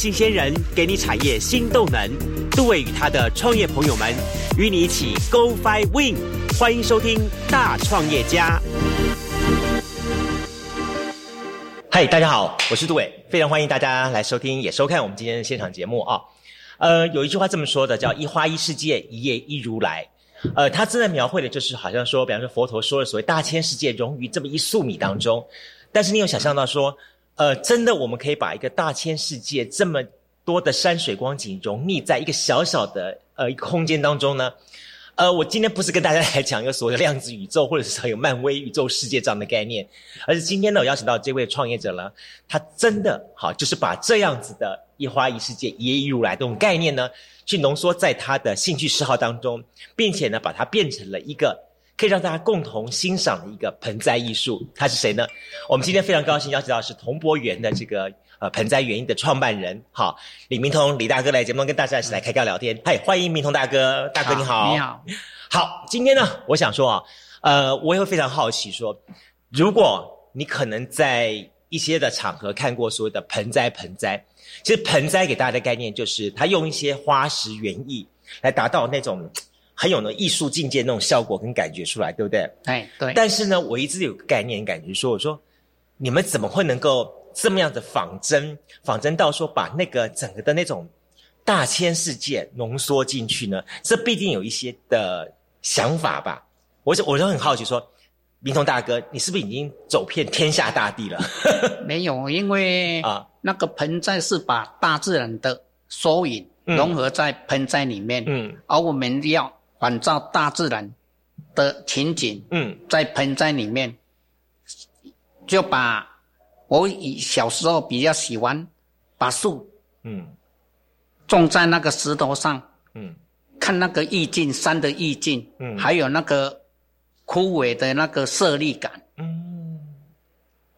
新鲜人给你产业新动能。杜伟与他的创业朋友们与你一起 Go Fly Win。欢迎收听《大创业家》。嗨，大家好，我是杜伟，非常欢迎大家来收听也收看我们今天的现场节目啊。呃，有一句话这么说的，叫“一花一世界，一叶一如来”。呃，它正在描绘的就是好像说，比方说佛陀说的所谓“大千世界融于这么一粟米当中”，但是你有想象到说，呃，真的我们可以把一个大千世界这么多的山水光景融溺在一个小小的呃一个空间当中呢？呃，我今天不是跟大家来讲一个所谓的量子宇宙，或者是有漫威宇宙世界这样的概念，而是今天呢，我邀请到这位创业者呢，他真的好，就是把这样子的一花一世界，一叶一如来这种概念呢，去浓缩在他的兴趣嗜好当中，并且呢，把它变成了一个可以让大家共同欣赏的一个盆栽艺术。他是谁呢？我们今天非常高兴邀请到是同博园的这个。呃，盆栽园艺的创办人，好，李明通，李大哥来节目中跟大家一起来开聊聊天。嗨，欢迎明通大哥，大哥你好，你好，好，今天呢，我想说啊，呃，我也会非常好奇说，如果你可能在一些的场合看过所谓的盆栽，盆栽，其实盆栽给大家的概念就是它用一些花石园艺来达到那种很有那艺术境界那种效果跟感觉出来，对不对？哎，对。但是呢，我一直有个概念感觉说，我说你们怎么会能够？这么样的仿真，仿真到说把那个整个的那种大千世界浓缩进去呢？这必定有一些的想法吧。我就我就很好奇说，明通大哥，你是不是已经走遍天下大地了？没有，因为啊，那个盆栽是把大自然的缩影融合在盆栽里面，嗯，而我们要仿照大自然的情景，嗯，在盆栽里面就把。我以小时候比较喜欢把树，嗯，种在那个石头上，嗯，看那个意境，山的意境，嗯，还有那个枯萎的那个色力感，嗯，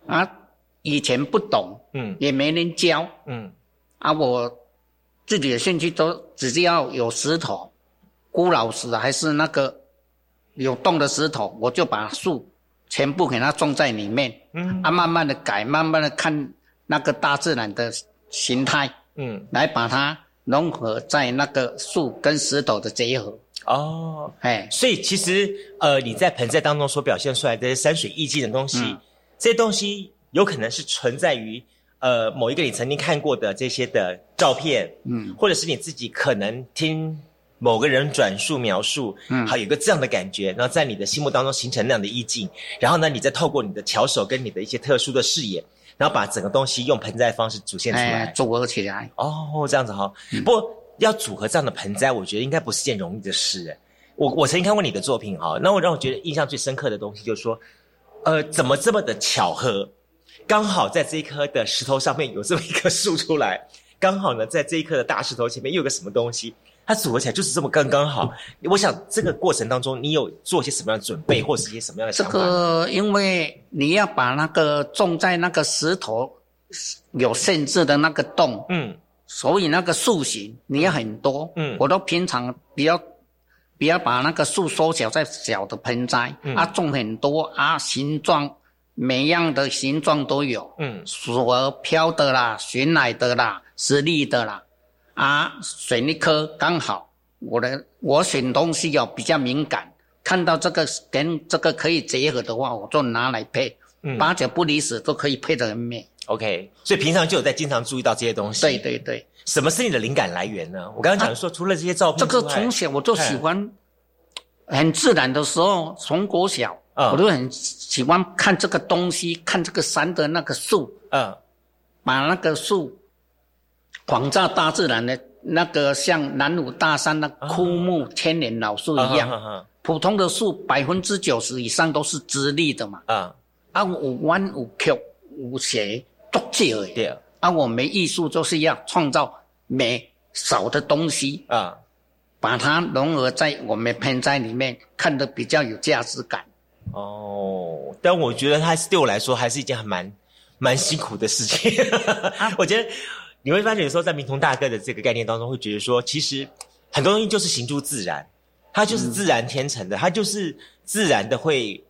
啊，以前不懂，嗯，也没人教，嗯，啊，我自己的兴趣都只要有石头，孤老石还是那个有洞的石头，我就把树。全部给它种在里面，嗯，啊，慢慢的改，慢慢的看那个大自然的形态，嗯，来把它融合在那个树跟石头的结合。哦，哎，所以其实呃，你在盆栽当中所表现出来的山水意境的东西，这些东西有可能是存在于呃某一个你曾经看过的这些的照片，嗯，或者是你自己可能听。某个人转述描述，嗯，好有个这样的感觉，然后在你的心目当中形成那样的意境，然后呢，你再透过你的巧手跟你的一些特殊的视野，然后把整个东西用盆栽方式组现出来，组合起来。哦，这样子哈。不过要组合这样的盆栽，我觉得应该不是件容易的事。我我曾经看过你的作品哈，那我让我觉得印象最深刻的东西就是说，呃，怎么这么的巧合，刚好在这一棵的石头上面有这么一棵树出来，刚好呢，在这一棵的大石头前面又有个什么东西。它组合起来就是这么刚刚好。我想这个过程当中，你有做些什么样的准备，或者是一些什么样的想法？这个，因为你要把那个种在那个石头有限制的那个洞，嗯，所以那个树形你要很多，嗯，我都平常比较比较把那个树缩小在小的盆栽，嗯啊，种很多啊，形状每样的形状都有，嗯，索飘的啦，悬来的啦，实力的啦。啊，选一颗刚好，我的我选东西要比较敏感，看到这个跟这个可以结合的话，我就拿来配，八九不离十都可以配得很美。OK，所以平常就有在经常注意到这些东西。对对对，什么是你的灵感来源呢？我刚刚讲说，除了这些照片，这个从小我就喜欢，很自然的时候，从国小，我都很喜欢看这个东西，看这个山的那个树，嗯，把那个树。仿照大自然的那个像南武大山那枯木千年老树一样，普通的树百分之九十以上都是直立的嘛。啊，啊，有弯有曲有斜，都这而已。啊，我们艺术就是要创造美少的东西啊，把它融合在我们盆栽里面，看得比较有价值感。哦，但我觉得它是对我来说还是一件很蛮蛮辛苦的事情。我觉得。你会发现，有时候在明通大哥的这个概念当中，会觉得说，其实很多东西就是行诸自然，它就是自然天成的，它就是自然的会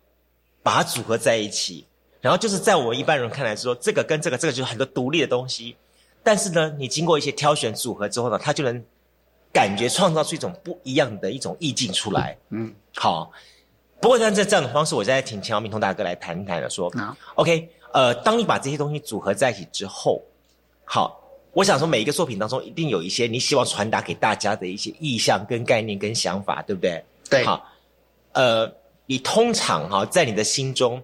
把它组合在一起。然后就是在我们一般人看来说，这个跟这个，这个就是很多独立的东西，但是呢，你经过一些挑选组合之后呢，它就能感觉创造出一种不一样的一种意境出来。嗯，好。不过，像这这样的方式，我再请钱耀明通大哥来谈一谈的。说，OK，呃，当你把这些东西组合在一起之后，好，我想说，每一个作品当中一定有一些你希望传达给大家的一些意向、跟概念、跟想法，对不对？对。好，呃，你通常哈，在你的心中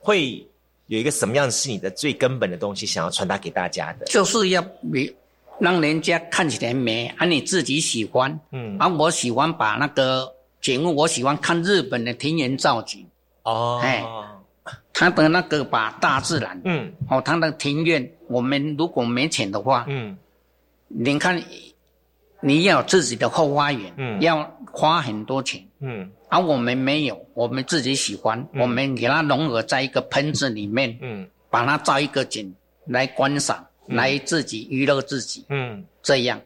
会有一个什么样是你的最根本的东西，想要传达给大家的？就是要美，让人家看起来美，而你自己喜欢。嗯。啊我喜欢把那个。节目我喜欢看日本的田园造景哦，哎，他的那个把大自然，嗯，哦，他的庭院，我们如果没钱的话，嗯，你看，你要自己的后花园，嗯，要花很多钱，嗯，而我们没有，我们自己喜欢，我们给它融合在一个盆子里面，嗯，把它造一个景来观赏，来自己娱乐自己，嗯，这样。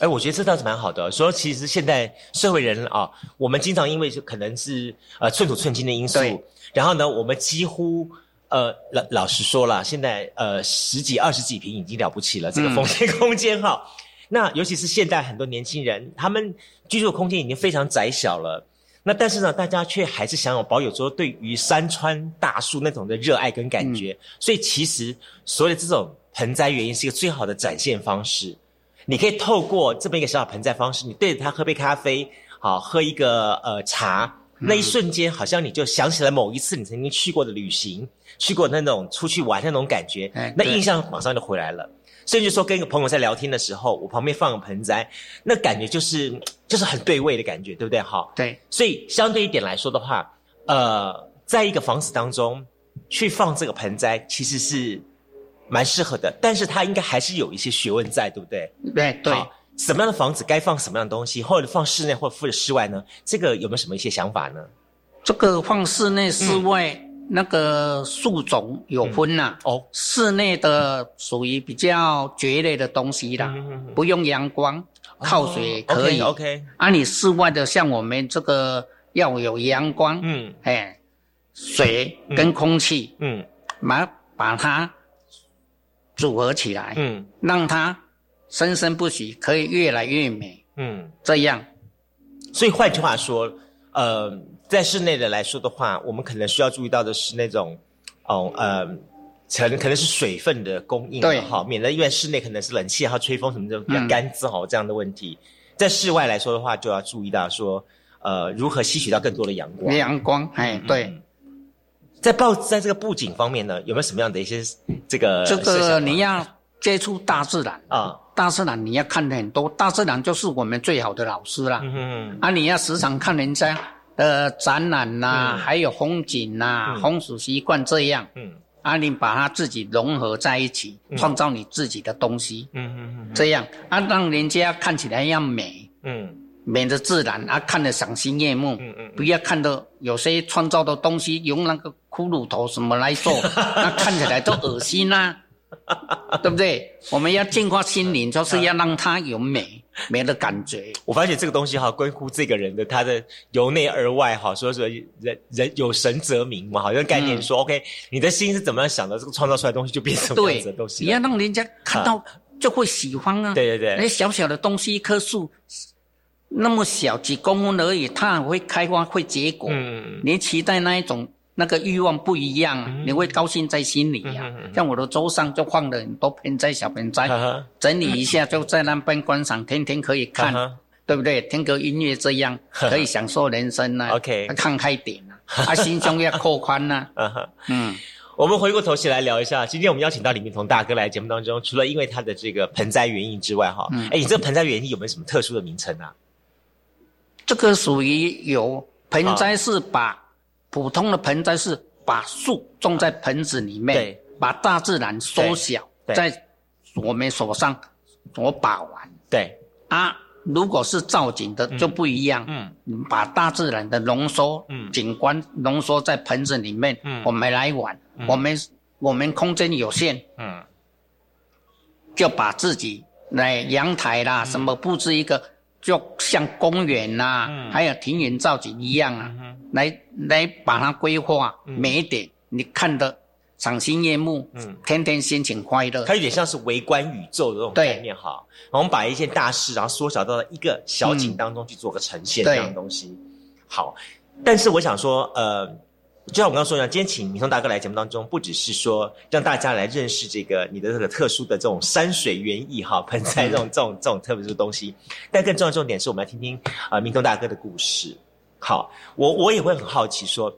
哎，我觉得这倒是蛮好的。说其实现在社会人啊，我们经常因为可能是呃寸土寸金的因素，然后呢，我们几乎呃老老实说了，现在呃十几二十几平已经了不起了，这个风间空间哈。那尤其是现在很多年轻人，他们居住的空间已经非常窄小了。那但是呢，大家却还是想有保有说对于山川大树那种的热爱跟感觉。所以其实所有的这种盆栽原因是一个最好的展现方式。你可以透过这么一个小小盆栽方式，你对着它喝杯咖啡，好喝一个呃茶，那一瞬间好像你就想起了某一次你曾经去过的旅行，去过那种出去玩那种感觉，那印象马上就回来了。甚至说跟一个朋友在聊天的时候，我旁边放个盆栽，那感觉就是就是很对味的感觉，对不对？哈，对。所以相对一点来说的话，呃，在一个房子当中去放这个盆栽，其实是。蛮适合的，但是它应该还是有一些学问在，对不对？对对。什么样的房子该放什么样的东西，或者放室内或者放室外呢？这个有没有什么一些想法呢？这个放室内、室外那个树种有分呐。哦。室内的属于比较蕨类的东西啦，不用阳光，靠水可以。OK。啊，你室外的像我们这个要有阳光，嗯，哎，水跟空气，嗯，把把它。组合起来，嗯，让它生生不息，可以越来越美，嗯，这样。所以换句话说，呃，在室内的来说的话，我们可能需要注意到的是那种，哦，呃，可能可能是水分的供应，对，好，免得因为室内可能是冷气和吹风什么的比较干燥哈这样的问题。在室外来说的话，就要注意到说，呃，如何吸取到更多的阳光。阳光，哎，对。在报在这个布景方面呢，有没有什么样的一些这个？这个你要接触大自然啊，大自然你要看的很多，大自然就是我们最好的老师啦。嗯啊，你要时常看人家的展览呐，还有风景呐，风俗习惯这样。嗯，啊，你把它自己融合在一起，创造你自己的东西。嗯嗯嗯，这样啊，让人家看起来要美。嗯。免得自然啊，看得赏心悦目。嗯嗯，不要看到有些创造的东西用那个骷髅头什么来做，那看起来都恶心呐，对不对？我们要净化心灵，就是要让它有美美的感觉。我发现这个东西哈，关乎这个人的他的由内而外哈，所以说人人有神则明嘛，好像概念说，OK，你的心是怎么样想的，这个创造出来的东西就变成这样子的东西。你要让人家看到就会喜欢啊。对对对，那小小的东西，一棵树。那么小几公分而已，它会开花会结果。嗯，你期待那一种那个欲望不一样，你会高兴在心里呀。像我的桌上就放了很多盆栽小盆栽，整理一下就在那边观赏，天天可以看，对不对？听个音乐这样可以享受人生呢。OK，看开点啊，啊，心胸要扩宽 呢。嗯，我们回过头起来聊一下，今天我们邀请到李明彤大哥来节目当中，除了因为他的这个盆栽原因之外，哈，哎，你这个盆栽园艺有没有什么特殊的名称啊？这个属于有盆栽是把普通的盆栽是把树种在盆子里面，把大自然缩小在我们手上所把玩。对。啊，如果是造景的就不一样。嗯，把大自然的浓缩景观浓缩在盆子里面，我们来玩。我们我们空间有限，嗯，就把自己来阳台啦什么布置一个。就像公园呐，还有庭园造景一样啊，来来把它规划每一点，你看的赏心悦目，嗯，天天心情快乐。它有点像是微观宇宙的这种概念哈。我们把一件大事，然后缩小到了一个小景当中去做个呈现，这样的东西。好，但是我想说，呃，就像我刚刚说一样，今天请明通大哥来节目当中，不只是说让大家来认识这个你的这个特殊的这种山水园艺哈盆栽这种这种这种特别的东西，但更重要的重点是我们来听听啊明通大哥的故事。好，我我也会很好奇说，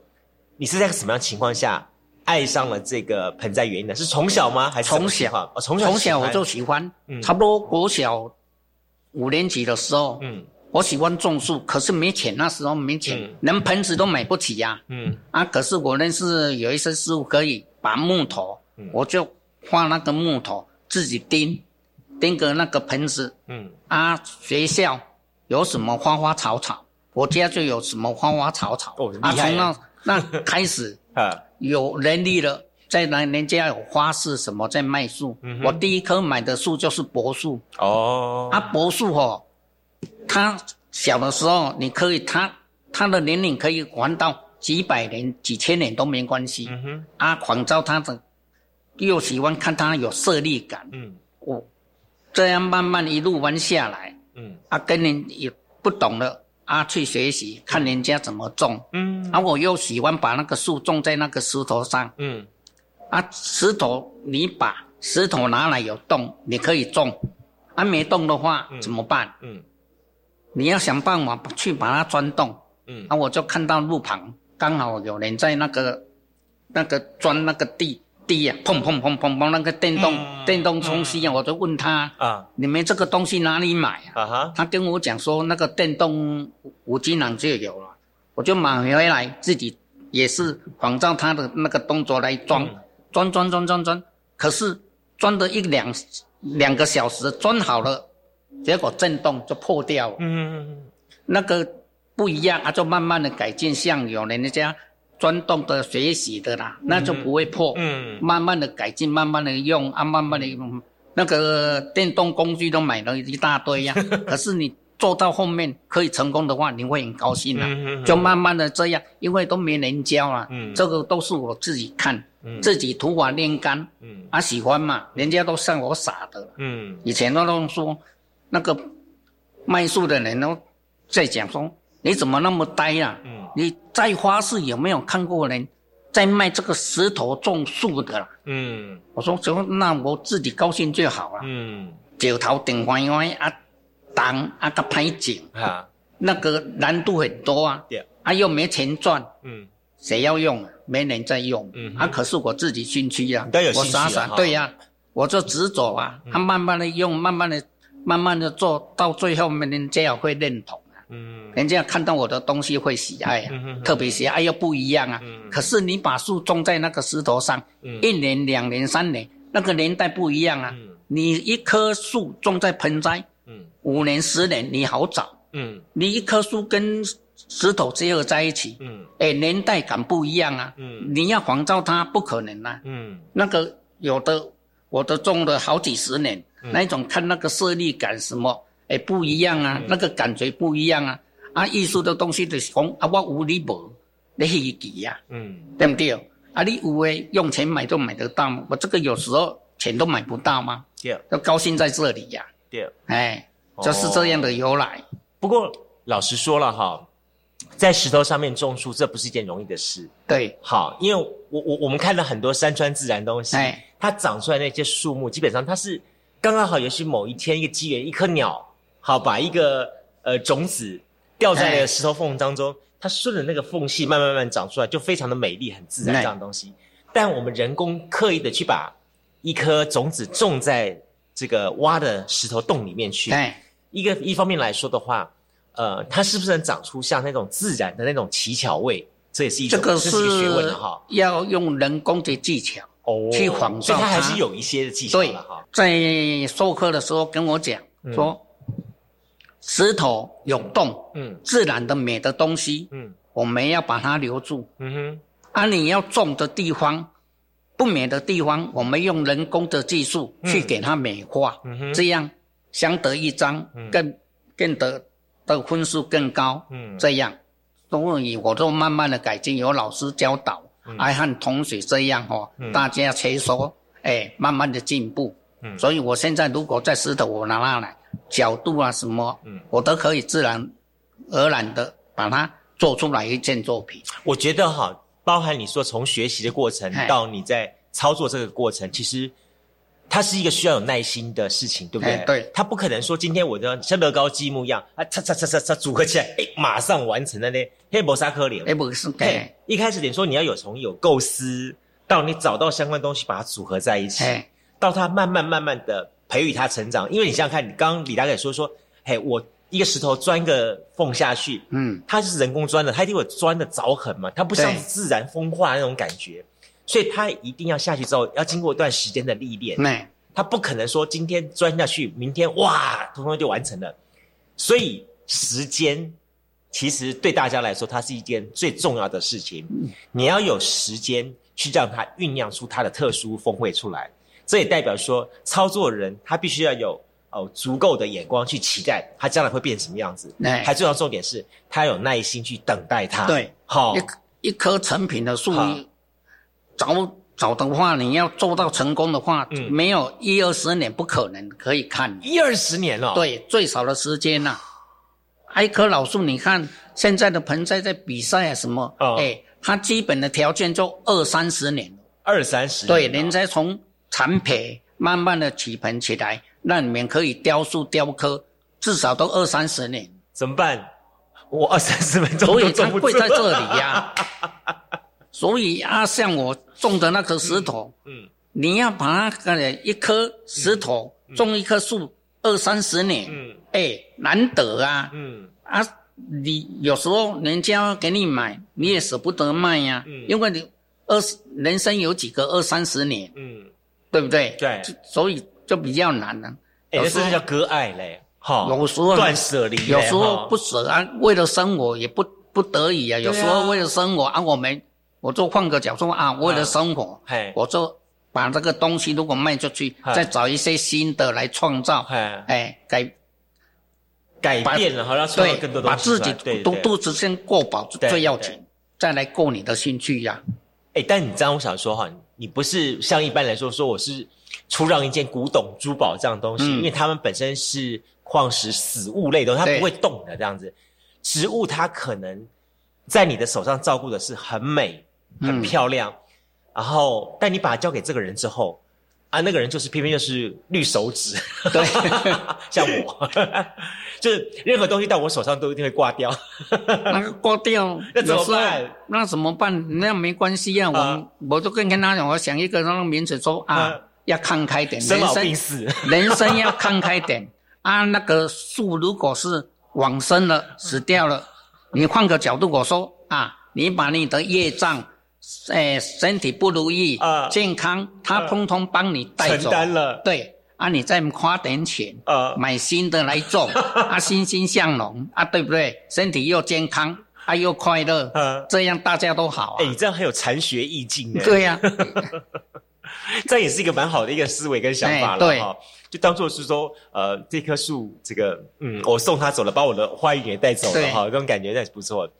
你是在什么样情况下？爱上了这个盆栽园艺的？是从小吗？还是从小？哦，从小从小我就喜欢。嗯，差不多国小五年级的时候，嗯，我喜欢种树，可是没钱，那时候没钱，连盆子都买不起呀。嗯，啊，可是我认识有一些师傅可以把木头，我就画那个木头，自己钉，钉个那个盆子。嗯，啊，学校有什么花花草草，我家就有什么花花草草。哦，啊，从那 那开始啊。有能力了，在那人家有花市什么在卖树，我第一棵买的树就是柏树。哦，啊柏树哦，它小的时候你可以，它它的年龄可以还到几百年、几千年都没关系。嗯，啊，仿照它的，又喜欢看它有色力感。嗯，我这样慢慢一路玩下来。嗯，啊，跟人也不懂了。啊，去学习看人家怎么种，嗯，啊，我又喜欢把那个树种在那个石头上，嗯，啊，石头你把石头拿来有洞，你可以种，啊，没洞的话怎么办？嗯，你要想办法去把它钻洞，嗯，啊，我就看到路旁刚好有人在那个那个钻那个地。地呀，砰砰砰砰砰，那个电动电动冲吸啊，我就问他啊，你们这个东西哪里买啊？哈，他跟我讲说那个电动五金行就有了，我就买回来自己也是仿照他的那个动作来装，装装装装装，可是装的一两两个小时装好了，结果震动就破掉了。嗯，那个不一样啊，就慢慢的改进，像有人家。钻洞的学习的啦，那就不会破。嗯，慢慢的改进，慢慢的用啊，慢慢的用。那个电动工具都买了一大堆呀。可是你做到后面可以成功的话，你会很高兴的。就慢慢的这样，因为都没人教啊。嗯，这个都是我自己看，自己土法炼钢。嗯，啊喜欢嘛，人家都像我傻的。嗯，以前都都说，那个卖树的人都在讲说。你怎么那么呆呀？嗯，你在花市有没有看过人，在卖这个石头种树的？嗯，我说行，那我自己高兴就好了。嗯，九头顶歪歪啊，挡啊个拍景啊，那个难度很多啊。对，啊又没钱赚。嗯，谁要用？没人在用。嗯，啊可是我自己兴趣呀，我傻傻对呀，我就执着啊，他慢慢的用，慢慢的，慢慢的做到最后，面人家会认同。嗯，人家看到我的东西会喜爱啊，特别喜爱又不一样啊。可是你把树种在那个石头上，一年、两年、三年，那个年代不一样啊。你一棵树种在盆栽，五年、十年你好找。嗯，你一棵树跟石头结合在一起，嗯，哎，年代感不一样啊。嗯，你要仿照它不可能啊。嗯，那个有的我都种了好几十年，那种看那个色力感什么。哎，不一样啊，那个感觉不一样啊！啊，艺术的东西就是讲啊，我无你无，你稀奇呀，嗯，对不对？啊，你有诶，用钱买都买得到吗？我这个有时候钱都买不到吗？对，要高兴在这里呀。对，哎，就是这样的由来。不过老实说了哈，在石头上面种树，这不是一件容易的事。对，好，因为我我我们看了很多山川自然东西，哎，它长出来那些树木，基本上它是刚刚好，也许某一天一个机缘，一颗鸟。好，把一个呃种子掉在了石头缝当中，它顺着那个缝隙慢慢慢慢长出来，就非常的美丽，很自然这样的东西。但我们人工刻意的去把一颗种子种在这个挖的石头洞里面去，一个一方面来说的话，呃，它是不是能长出像那种自然的那种奇巧味？这也是一种这个学问的哈，要用人工的技巧哦去仿造它，还是有一些的技巧的哈。在授课的时候跟我讲说。石头有洞，嗯，自然的美的东西，嗯，我们要把它留住，嗯哼。啊，你要种的地方，不美的地方，我们用人工的技术去给它美化，嗯哼，这样相得益彰，更更得的分数更高，嗯，这样，所以我都慢慢的改进，有老师教导，还和同学这样哈，大家切磋，哎，慢慢的进步。嗯，所以我现在如果在石头我拿下来，角度啊什么，嗯，我都可以自然而然的把它做出来一件作品。我觉得哈，包含你说从学习的过程到你在操作这个过程，其实。它是一个需要有耐心的事情，对不对？对。它不可能说今天我的像乐高积木一样，啊，擦擦擦擦擦组合起来，哎，马上完成了呢。黑博沙科林，黑博是对。一开始你说你要有从有构思到你找到相关东西把它组合在一起，到它慢慢慢慢的培育它成长。因为你想想看，你刚刚李大哥也说说，嘿，我一个石头钻个缝下去，嗯，它是人工钻的，它一定有钻的凿痕嘛，它不像自然风化那种感觉。所以它一定要下去之后，要经过一段时间的历练。它不可能说今天钻下去，明天哇，通通就完成了。所以时间其实对大家来说，它是一件最重要的事情。你要有时间去让它酝酿出它的特殊风味出来。这也代表说，操作人他必须要有哦足够的眼光去期待他将来会变成什么样子。还重要重点是，他有耐心去等待它。对，好，一一棵成品的树。早早的话，你要做到成功的话，没有一二十年不可能可以看。一二十年了，对，最少的时间呐。一棵老树，你看现在的盆栽在比赛啊什么，哎，它基本的条件就二三十年。二三十年。对，人家从残培慢慢的起盆起来，那里面可以雕塑雕刻，至少都二三十年。怎么办？我二三十分钟所以它会在这里呀。所以啊，像我种的那颗石头，嗯，你要把它一颗石头种一棵树二三十年，嗯，哎，难得啊，嗯，啊，你有时候人家给你买，你也舍不得卖呀，嗯，因为你二十人生有几个二三十年，嗯，对不对？对，所以就比较难了。有时候叫割爱嘞，哈，有时候断舍离，有时候不舍啊，为了生活也不不得已啊，有时候为了生活啊，我们。我就换个角度啊，为了生活，我就把这个东西如果卖出去，再找一些新的来创造，哎，改改变了，好像创造更多东西，把自己肚肚子先过饱最要紧，再来过你的兴趣呀。哎，但你知道我想说哈，你不是像一般来说说我是出让一件古董珠宝这样东西，因为他们本身是矿石死物类的，它不会动的这样子，植物它可能在你的手上照顾的是很美。很漂亮，然后但你把它交给这个人之后，啊，那个人就是偏偏就是绿手指，对，像我，就是任何东西到我手上都一定会挂掉，那个挂掉，那怎么办？那怎么办？那没关系啊，我我就跟跟他讲，我想一个那个名词说啊，要看开点，生老病死，人生要看开点啊。那个树如果是往生了，死掉了，你换个角度我说啊，你把你的业障。哎，身体不如意，啊，健康，他通通帮你带走，承担了，对，啊，你再花点钱，啊，买新的来种，啊，欣欣向荣，啊，对不对？身体又健康，啊，又快乐，啊，这样大家都好啊。哎，你这样很有禅学意境呢。对呀，这也是一个蛮好的一个思维跟想法了哈。就当做是说，呃，这棵树，这个，嗯，我送他走了，把我的花语也带走了，哈，这种感觉那是不错的。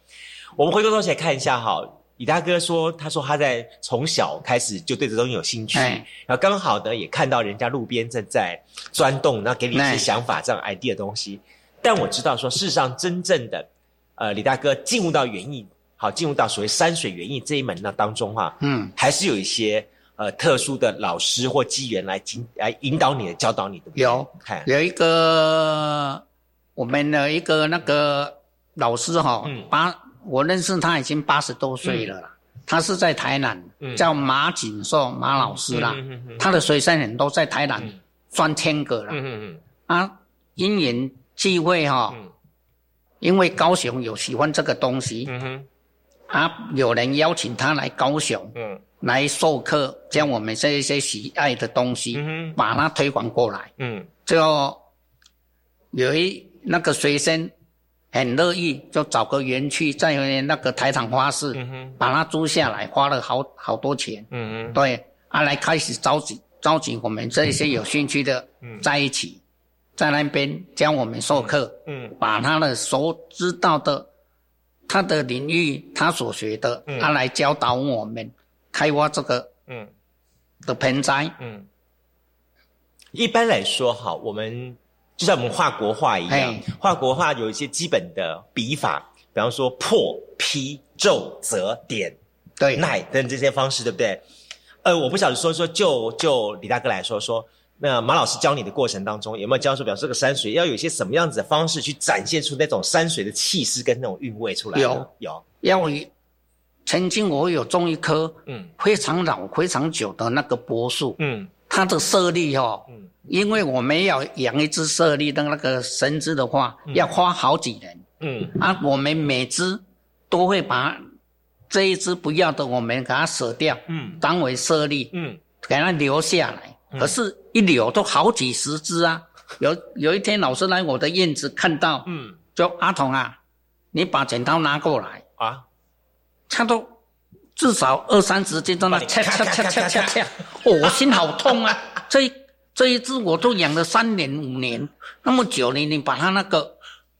我们回头起来看一下哈。李大哥说：“他说他在从小开始就对这东西有兴趣，然后刚好呢也看到人家路边正在钻洞，然后给你一些想法，这样 idea 的东西。但我知道说，事实上真正的，呃，李大哥进入到园艺，好进入到所谓山水园艺这一门那当中哈，嗯，还是有一些呃特殊的老师或机缘来引来引导你的教导你的。有，有一个我们的一个那个老师哈，嗯把。我认识他已经八十多岁了啦，他是在台南，叫马锦寿马老师啦，他的学生很多在台南钻天阁了，啊，因缘际会哈，因为高雄有喜欢这个东西，啊，有人邀请他来高雄，来授课，将我们这一些喜爱的东西，把它推广过来，就有一那个学生。很乐意，就找个园区，在那个台场花市，把它租下来，花了好好多钱。嗯嗯，对，啊，来开始召集召集我们这些有兴趣的在一起，在那边教我们授课。嗯，把他的所知道的他的领域，他所学的，他来教导我们开挖这个嗯的盆栽。嗯，一般来说哈，我们就像我们画国画一样，画国画有一些基本的笔法，比方说破、批、皱、折、点、对、捺等这些方式，对不对？呃，我不晓得说说，就就李大哥来说说。那马老师教你的过程当中，有没有教授表示这个山水要有一些什么样子的方式去展现出那种山水的气势跟那种韵味出来？有有。要曾经我有种一棵嗯非常老非常久的那个柏树嗯，它的设立哦嗯，因为我们要养一只设立的那个绳子的话，要花好几年。嗯。啊，我们每只都会把这一只不要的，我们给它舍掉嗯，当为设立嗯，给它留下来。可是，一留都好几十只啊！有有一天，老师来我的院子看到，嗯，就阿童啊，你把剪刀拿过来。啊！他都至少二三十斤在那切切切切切切，我心好痛啊！这这一只我都养了三年五年，那么久了，你把它那个，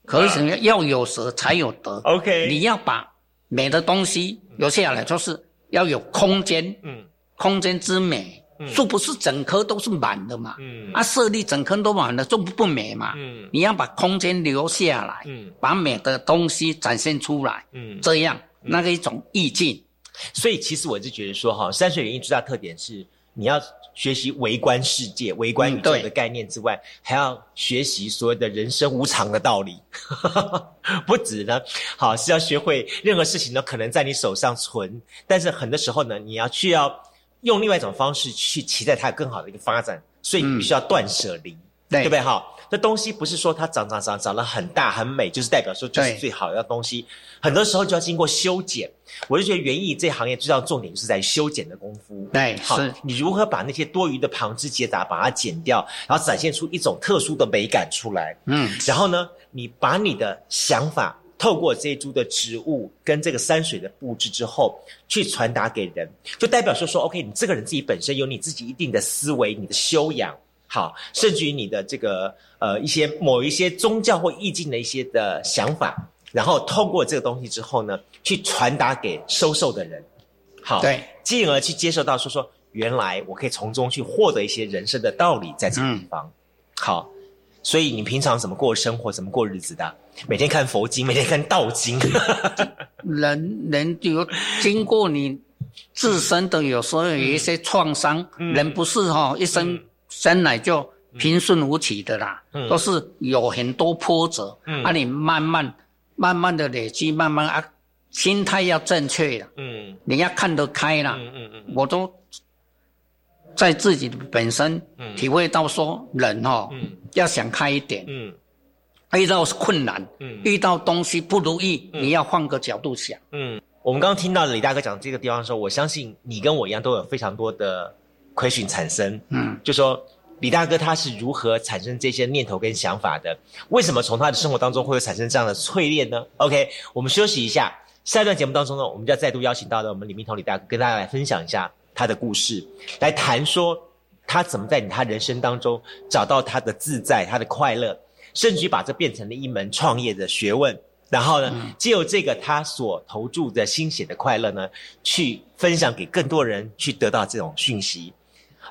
可是要有舍才有得。OK，你要把美的东西留下来，就是要有空间，嗯，空间之美。树不是整棵都是满的嘛？嗯，啊，设立整棵都满了，就不美嘛？嗯，你要把空间留下来，嗯，把美的东西展现出来，嗯，这样那个一种意境。所以其实我是觉得说，哈，山水园艺最大特点是你要学习微观世界、微观宇宙的概念之外，还要学习所谓的人生无常的道理。不止呢，好是要学会任何事情呢，可能在你手上存，但是很多时候呢，你要去要。用另外一种方式去期待它更好的一个发展，所以你必须要断舍离，对不对？哈，这东西不是说它长长长长得很大很美，就是代表说就是最好的东西。很多时候就要经过修剪。我就觉得园艺这行业最要重点就是在修剪的功夫。对，好，你如何把那些多余的旁枝节杂把它剪掉，然后展现出一种特殊的美感出来。嗯，然后呢，你把你的想法。透过这一株的植物跟这个山水的布置之后，去传达给人，就代表说说，OK，你这个人自己本身有你自己一定的思维，你的修养好，甚至于你的这个呃一些某一些宗教或意境的一些的想法，然后透过这个东西之后呢，去传达给收受的人，好，对，进而去接受到说说，原来我可以从中去获得一些人生的道理，在这个地方，好。所以你平常怎么过生活，怎么过日子的？每天看佛经，每天看道经。人人有经过你自身的，有时候有一些创伤。人不是哈一生生来就平顺无奇的啦，都是有很多波折。啊，你慢慢慢慢的累积，慢慢啊，心态要正确了。嗯，你要看得开了。嗯嗯嗯，我都。在自己的本身体会到说，人哦，要想开一点。嗯，遇到困难，嗯，遇到东西不如意，你要换个角度想。嗯，我们刚刚听到李大哥讲这个地方的时候，我相信你跟我一样都有非常多的亏损产生。嗯，就说李大哥他是如何产生这些念头跟想法的？为什么从他的生活当中会有产生这样的淬炼呢？OK，我们休息一下，下一段节目当中呢，我们就要再度邀请到了我们李明彤李大哥跟大家来分享一下。他的故事来谈说，他怎么在他人生当中找到他的自在、他的快乐，甚至于把这变成了一门创业的学问。然后呢，借由这个他所投注的心血的快乐呢，去分享给更多人，去得到这种讯息。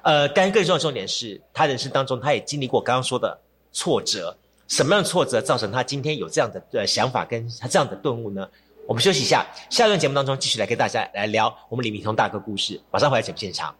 呃，但更重要的重点是他人生当中，他也经历过刚刚说的挫折。什么样的挫折造成他今天有这样的呃想法，跟他这样的顿悟呢？我们休息一下，下段节目当中继续来跟大家来聊我们李明通大哥故事。马上回来节目现场。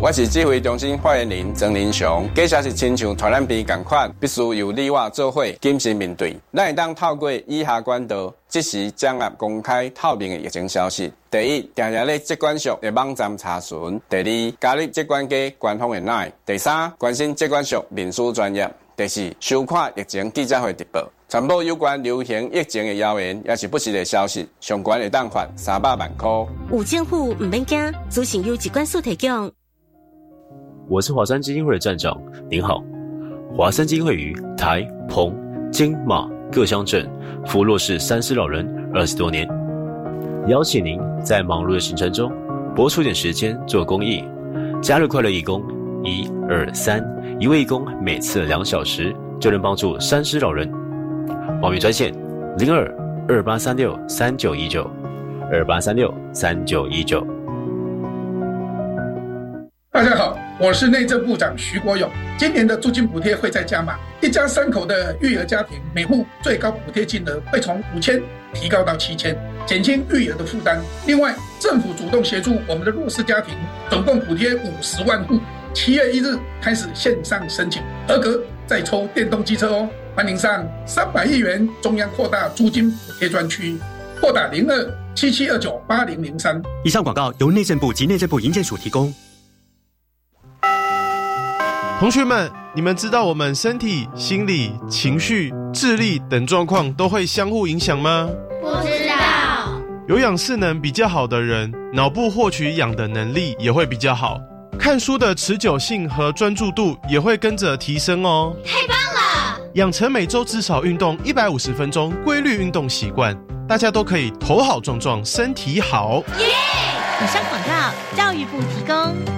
我是指挥中心发言人曾林雄。假设是亲像传染病共款，必须由你我做伙谨慎面对。咱会当透过以下管道，即时掌握公开透明的疫情消息。第一，定定咧疾管署的网站查询；第二，加入疾管局官方的 LINE；第三，关心疾管署面书专业；第四，收看疫情记者会直播。传播有关流行疫情的谣言，也是不实的消息，相关的档款三百万块。有政府唔免惊，资讯由机关所提供。我是华山基金会的站长，您好。华山基金会于台、澎、金、马各乡镇扶弱势三失老人二十多年，邀请您在忙碌的行程中拨出点时间做公益，加入快乐义工，一二三，一位义工每次两小时就能帮助三失老人。报名专线：零二二八三六三九一九二八三六三九一九。大家好，我是内政部长徐国勇。今年的租金补贴会再加码，一家三口的育儿家庭每户最高补贴金额会从五千提高到七千，减轻育儿的负担。另外，政府主动协助我们的弱势家庭，总共补贴五十万户。七月一日开始线上申请，合格再抽电动机车哦。欢迎上三百亿元中央扩大租金补贴专区，拨打零二七七二九八零零三。以上广告由内政部及内政部营建署提供。同学们，你们知道我们身体、心理、情绪、智力等状况都会相互影响吗？不知道。有氧势能比较好的人，脑部获取氧的能力也会比较好，看书的持久性和专注度也会跟着提升哦。太棒了！养成每周至少运动一百五十分钟规律运动习惯，大家都可以头好壮壮，身体好。耶！以上广告，教育部提供。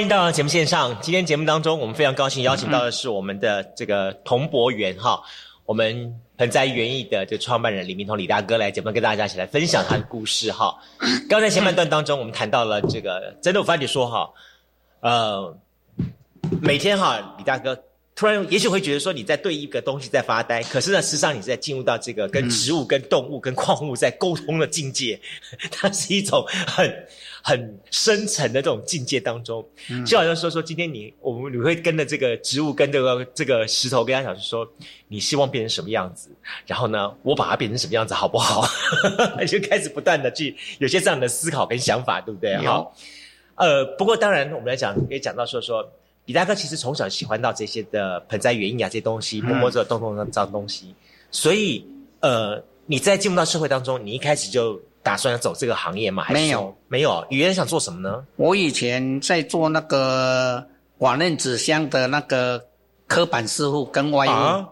欢迎到节目线上。今天节目当中，我们非常高兴邀请到的是我们的这个童博园哈，我们盆栽园艺的这创办人李明彤李大哥来节目跟大家一起来分享他的故事哈。刚才前半段当中，我们谈到了这个，真的我发觉说哈，呃，每天哈，李大哥突然也许会觉得说你在对一个东西在发呆，可是呢，事实上你在进入到这个跟植物、跟动物、跟矿物在沟通的境界，它是一种很。很深层的这种境界当中，就好像说说今天你我们你会跟着这个植物跟这个这个石头跟他讲，说你希望变成什么样子，然后呢，我把它变成什么样子好不好？就开始不断的去有些这样的思考跟想法，对不对？好，呃，不过当然我们来讲，可以讲到说说李大哥其实从小喜欢到这些的盆栽园艺啊这些东西，摸摸这动动那脏东西，所以呃你在进入到社会当中，你一开始就。打算要走这个行业吗？没有，没有。语言想做什么呢？我以前在做那个瓦楞纸箱的那个刻板师傅跟外啊，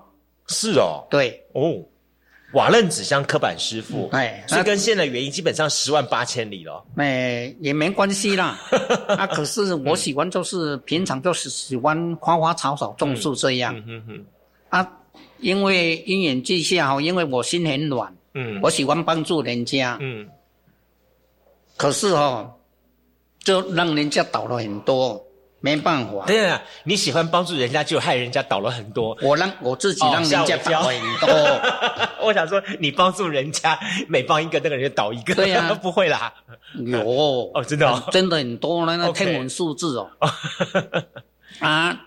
是哦，对哦，瓦楞纸箱刻板师傅，哎，所以跟现在原因基本上十万八千里了。哎，也没关系啦。啊，可是我喜欢就是平常就是喜欢花花草草种树这样。嗯哼啊，因为因缘际下哈，因为我心很软。嗯，我喜欢帮助人家。嗯，可是哦，就让人家倒了很多，没办法。对啊，你喜欢帮助人家，就害人家倒了很多。我让我自己让人家倒很多。我想说，你帮助人家，每帮一个，那个人就倒一个。对呀，不会啦。有 哦，真的，真的很多那个天文数字哦。啊。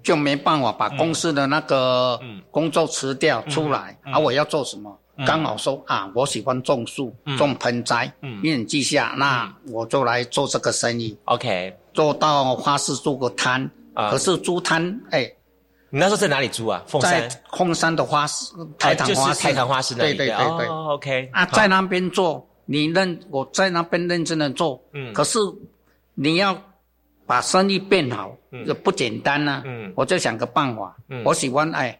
就没办法把公司的那个工作辞掉出来，啊，我要做什么？刚好说啊，我喜欢种树、种盆栽，一人记下，那我就来做这个生意。OK，做到花市做个摊，可是租摊，哎，你那时候在哪里租啊？凤山。凤山的花市，台糖花市。台糖花市那里。对对对对。OK。啊，在那边做，你认我在那边认真的做。嗯。可是你要把生意变好，也不简单呐。嗯。我就想个办法。嗯。我喜欢哎，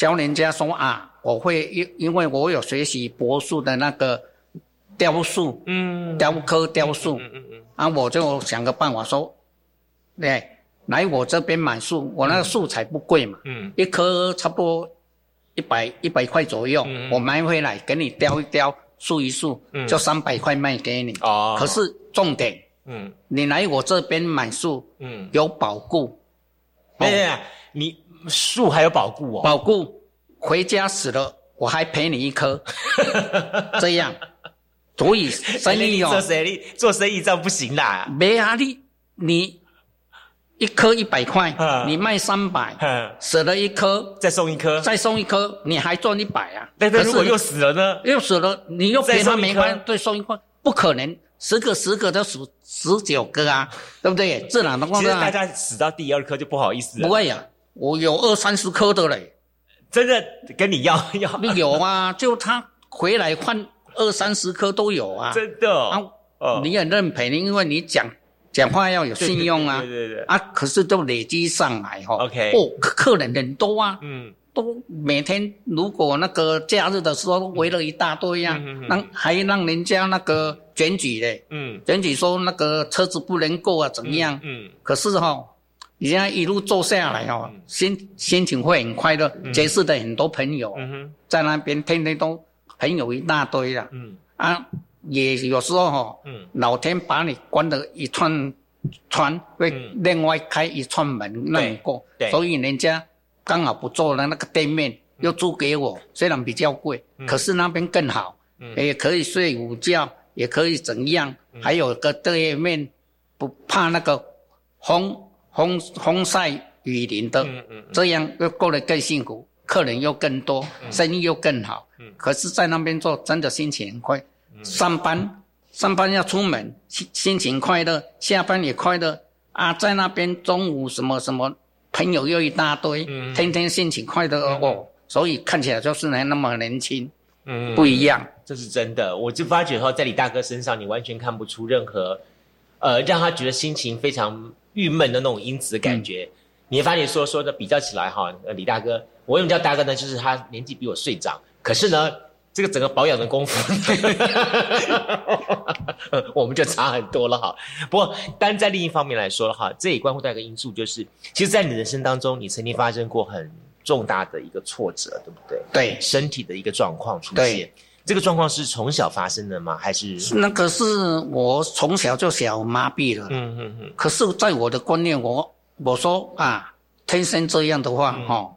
教人家说啊，我会因因为我有学习柏树的那个雕塑。嗯。雕刻雕塑。嗯嗯嗯。啊，我就想个办法说，对。来我这边买树，我那个素材不贵嘛，嗯，一棵差不多一百一百块左右，我买回来给你雕一雕，塑一塑，就三百块卖给你。哦，可是重点，嗯，你来我这边买树，嗯，有保固。哎，你树还有保固哦？保固，回家死了我还赔你一棵，这样，所以生意哦，做生意做生意这样不行啦。没压力，你。一颗一百块，你卖三百，死了一颗，再送一颗，再送一颗，你还赚一百啊？但是如果又死了呢？又死了，你又赔他没关，对，送一块，不可能，十个十个都数十九个啊，对不对？自然的话，其实大家死到第二颗就不好意思。不会呀，我有二三十颗的嘞，真的？跟你要要。有啊，就他回来换二三十颗都有啊，真的啊，你也认赔，因为你讲。讲话要有信用啊，对对对，啊，可是都累积上来哈，OK，哦，客人很多啊，嗯，都每天如果那个假日的时候围了一大堆呀，让还让人家那个检举嘞，嗯，检举说那个车子不能够啊，怎么样？嗯，可是哈，你现在一路坐下来哦，心心情会很快乐，结识的很多朋友，在那边天天都朋友一大堆了，嗯，啊。也有时候哈，老天把你关了一串船，会另外开一串门让你过，所以人家刚好不做了那个店面，又租给我，虽然比较贵，可是那边更好，也可以睡午觉，也可以怎样，还有个对面不怕那个风风风晒雨淋的，这样又过得更幸福，客人又更多，生意又更好。可是，在那边做真的心情很快。上班，上班要出门，心心情快乐；下班也快乐。啊，在那边中午什么什么朋友又一大堆，天天心情快乐哦，所以看起来就是还那么年轻，嗯，不一样，这是真的。我就发觉说，在李大哥身上，你完全看不出任何，呃，让他觉得心情非常郁闷的那种因子感觉。你发现说说的比较起来哈，呃，李大哥，我为什么叫大哥呢？就是他年纪比我岁长，可是呢。这个整个保养的功夫，我们就差很多了哈。不过，但在另一方面来说哈，这也关乎到一个因素，就是其实，在你人生当中，你曾经发生过很重大的一个挫折，对不对？对，身体的一个状况出现。这个状况是从小发生的吗？还是？那可是我从小就小麻痹了。嗯嗯嗯。可是，在我的观念，我我说啊，天生这样的话哈，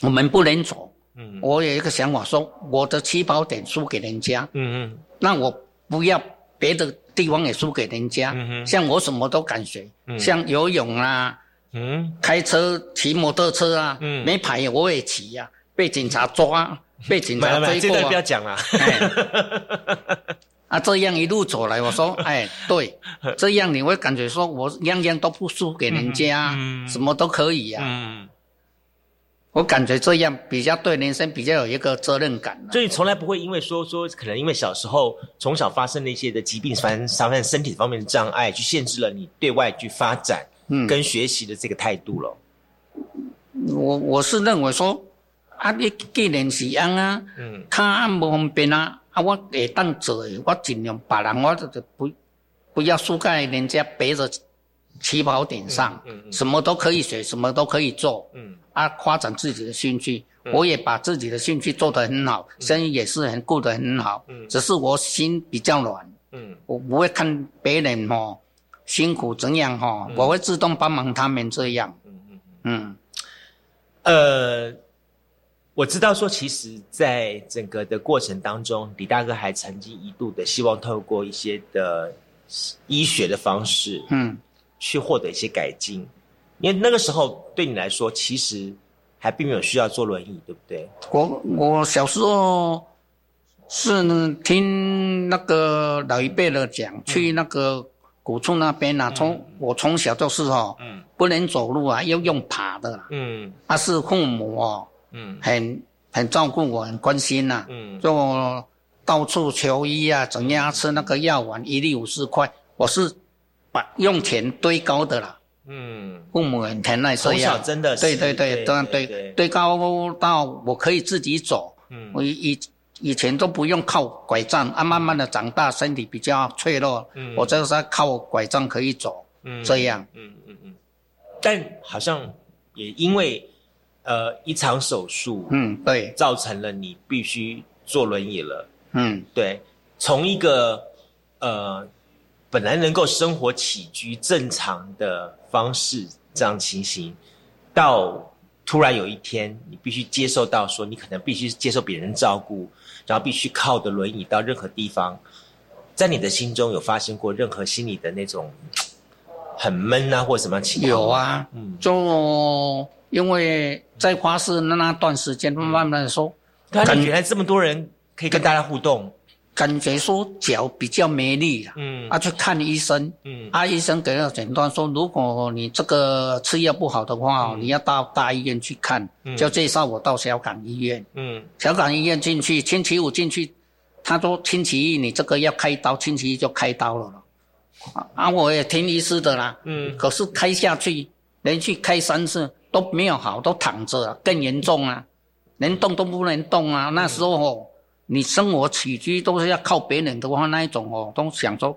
我们不能走。嗯，我有一个想法，说我的起跑点输给人家，嗯嗯，那我不要别的地方也输给人家，嗯哼，像我什么都敢学，像游泳啊，嗯，开车骑摩托车啊，嗯，没牌我也骑呀，被警察抓，被警察追过，不要讲了，啊，这样一路走来，我说，哎，对，这样你会感觉说我样样都不输给人家，嗯，什么都可以呀，嗯。我感觉这样比较对人生比较有一个责任感，所以从来不会因为说说可能因为小时候从小发生的一些的疾病，反正发生身体方面的障碍，去限制了你对外去发展跟学习的这个态度了。我我是认为说，啊，你既然是样啊，嗯，他不方便啊，啊，我会当做，我尽量把人我就不不要输在人家别的起跑点上，嗯嗯，什么都可以学，什么都可以做，嗯。啊，发展自己的兴趣，我也把自己的兴趣做得很好，生意也是很过得很好。嗯，只是我心比较软。嗯，我不会看别人哦辛苦怎样哈，我会自动帮忙他们这样。嗯。呃，我知道说，其实，在整个的过程当中，李大哥还曾经一度的希望透过一些的医学的方式，嗯，去获得一些改进。因为那个时候对你来说，其实还并没有需要坐轮椅，对不对？我我小时候是听那个老一辈的讲，去那个古厝那边啊，从我从小就是哦，嗯，不能走路啊，要用爬的啦，嗯，他是父母哦，嗯，很很照顾我，很关心呐，嗯，就到处求医啊，怎样吃那个药丸，一粒五十块，我是把用钱堆高的啦。嗯，父母很疼爱，从小真的对对对，对对高到我可以自己走。嗯，我以以前都不用靠拐杖，啊，慢慢的长大，身体比较脆弱，嗯，我就是靠拐杖可以走。嗯，这样。嗯嗯嗯。但好像也因为呃一场手术，嗯，对，造成了你必须坐轮椅了。嗯，对，从一个呃。本来能够生活起居正常的方式，这样情形，到突然有一天，你必须接受到说，你可能必须接受别人照顾，然后必须靠的轮椅到任何地方，在你的心中有发生过任何心里的那种很闷啊，或什么情况？有啊，嗯，就因为在花市那那段时间，慢慢的说，感觉这么多人可以跟大家互动。感觉说脚比较没力了，嗯，啊去看医生，嗯，啊医生给了诊断说，如果你这个吃药不好的话，你要到大医院去看，嗯。就介绍我到小港医院，嗯，小港医院进去，星期五进去，他说星期一你这个要开刀，星期一就开刀了，啊我也听医师的啦，嗯，可是开下去连续开三次都没有好，都躺着，更严重啊，连动都不能动啊，那时候哦。你生活起居都是要靠别人的话，那一种哦，都想说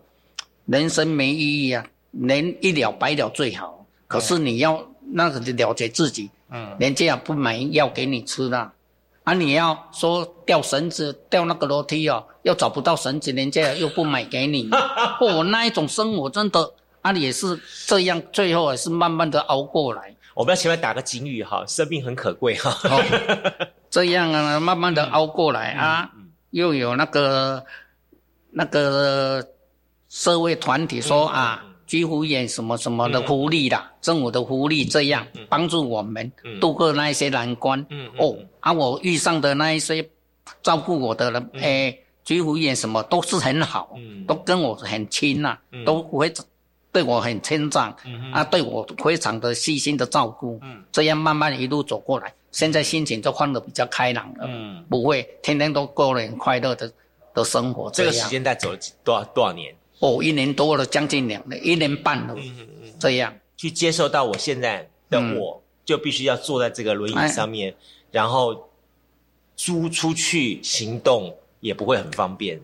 人生没意义啊，能一了百了最好。可是你要那个了解自己，嗯，人家不买药给你吃的，啊，你要说掉绳子掉那个楼梯哦，又找不到绳子，人家又不买给你，哦，那一种生活真的啊，也是这样，最后也是慢慢的熬过来。我们要前面打个警语哈，生命很可贵哈。这样啊，慢慢的熬过来啊。又有那个那个社会团体说啊，居福院什么什么的福利啦，政府的福利这样帮助我们度过那一些难关。哦，啊，我遇上的那一些照顾我的人，哎，居福院什么都是很好，都跟我很亲呐，都会对我很称赞，啊，对我非常的细心的照顾。嗯这样慢慢一路走过来。现在心情就换得比较开朗了，嗯，不会天天都过了很快乐的的生活。这个时间带走了多少多少年？哦，一年多了，将近两年，一年半了。嗯嗯嗯，这样去接受到我现在的我，就必须要坐在这个轮椅上面，然后租出去行动也不会很方便，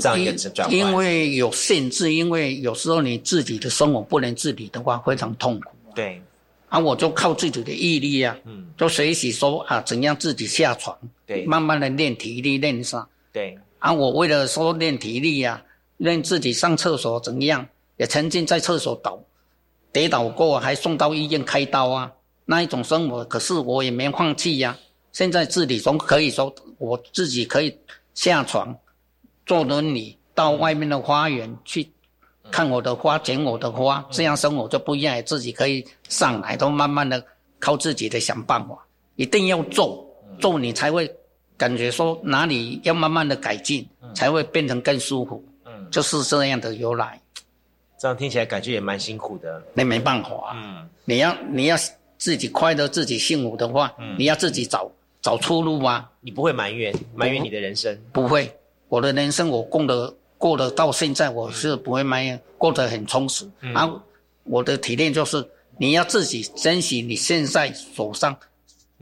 这样一个转换。因为有限制，因为有时候你自己的生活不能自理的话，非常痛苦。对。啊，我就靠自己的毅力啊，嗯，就学习说啊，怎样自己下床，对，慢慢的练体力，练上，对。啊，我为了说练体力呀，练自己上厕所怎样，也曾经在厕所倒，跌倒过，还送到医院开刀啊，那一种生活，可是我也没放弃呀。现在自己总可以说，我自己可以下床，坐轮椅到外面的花园去。看我的花，捡我的花，这样生活就不一样。自己可以上来，都慢慢的靠自己的想办法。一定要做，做你才会感觉说哪里要慢慢的改进，才会变成更舒服。嗯，就是这样的由来。这样听起来感觉也蛮辛苦的。那没办法。嗯，你要你要自己快乐、自己幸福的话，嗯你要自己找找出路啊。你不会埋怨埋怨你的人生？不会，我的人生我过的。过得到现在，我是不会埋怨，过得很充实。然后，我的体验就是，你要自己珍惜你现在手上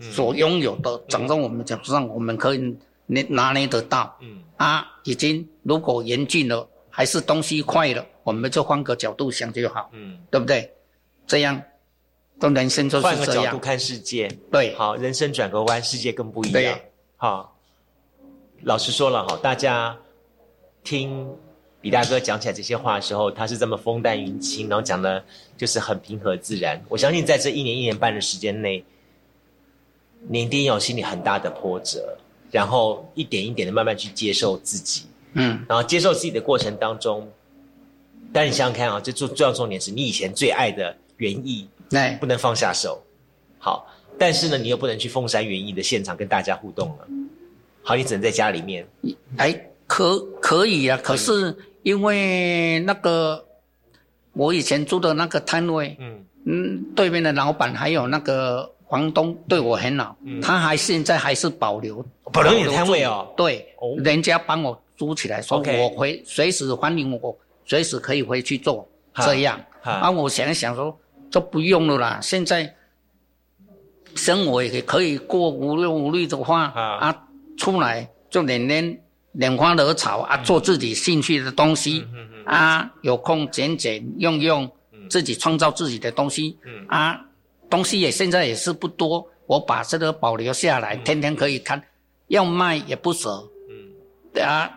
所拥有的，长在我们脚上，我们可以拿拿捏得到。嗯，啊，已经如果严峻了，还是东西快了，我们就换个角度想就好。嗯，对不对？这样，都人生就是这样。换个角度看世界，对，好，人生转个弯，世界更不一样。好，老实说了哈，大家。听李大哥讲起来这些话的时候，他是这么风淡云轻，然后讲的就是很平和自然。我相信在这一年一年半的时间内，你一定有心里很大的波折，然后一点一点的慢慢去接受自己，嗯，然后接受自己的过程当中，但你想想看啊，这重重要重点是你以前最爱的园艺，对，不能放下手，好，但是呢，你又不能去凤山园艺的现场跟大家互动了，好，你只能在家里面，哎。可可以啊，可是因为那个我以前租的那个摊位，嗯。嗯，对面的老板还有那个房东对我很好，他还现在还是保留保留你的摊位哦，对，人家帮我租起来，说我回随时欢迎我，随时可以回去做这样。啊，我想一想说，就不用了啦。现在生活也可以过无忧无虑的话，啊，出来就年年拈花惹草啊，做自己兴趣的东西。啊，有空捡捡用用，自己创造自己的东西。啊，东西也现在也是不多，我把这个保留下来，天天可以看，要卖也不舍。嗯，啊，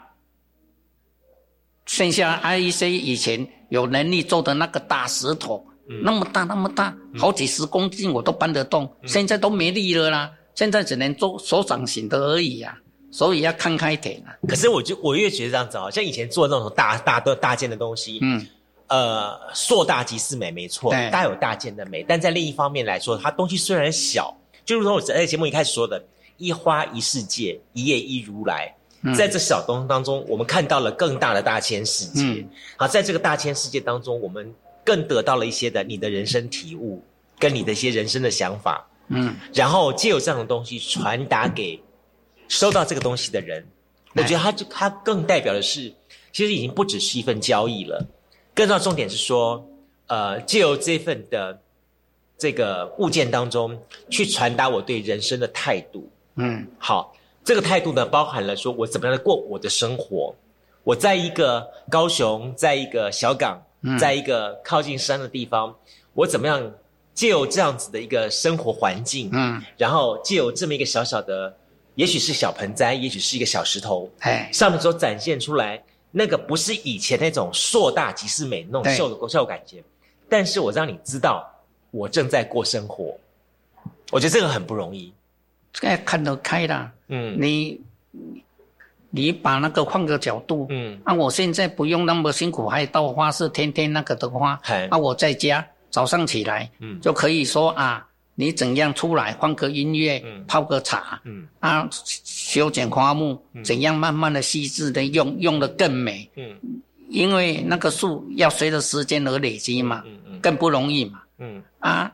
剩下 IEC 以前。有能力做的那个大石头，那么大那么大，好几十公斤我都搬得动。现在都没力了啦，现在只能做手掌型的而已呀。所以要看开点啊。可是我就我越觉得这样子好，像以前做那种大大的大件的东西，嗯，呃，硕大即是美，没错，大有大件的美。但在另一方面来说，它东西虽然小，就如同我在节目一开始说的，一花一世界，一叶一如来。在这小东当中，我们看到了更大的大千世界。好，在这个大千世界当中，我们更得到了一些的你的人生体悟，跟你的一些人生的想法。嗯，然后借由这样的东西传达给收到这个东西的人，我觉得它就它更代表的是，其实已经不只是一份交易了。更重要重点是说，呃，借由这份的这个物件当中，去传达我对人生的态度。嗯，好。这个态度呢，包含了说我怎么样的过我的生活。我在一个高雄，在一个小港，在一个靠近山的地方，我怎么样借由这样子的一个生活环境，嗯，然后借由这么一个小小的，也许是小盆栽，也许是一个小石头，哎，上面所展现出来那个不是以前那种硕大即是美那种秀的秀感觉，但是我让你知道我正在过生活，我觉得这个很不容易。这个看得开啦，嗯，你你把那个换个角度，嗯，啊，我现在不用那么辛苦，还到花市天天那个的话，啊，我在家早上起来，嗯，就可以说啊，你怎样出来放个音乐，嗯，泡个茶，嗯，啊，修剪花木，怎样慢慢的细致的用，用的更美，嗯，因为那个树要随着时间而累积嘛，嗯嗯，更不容易嘛，嗯，啊，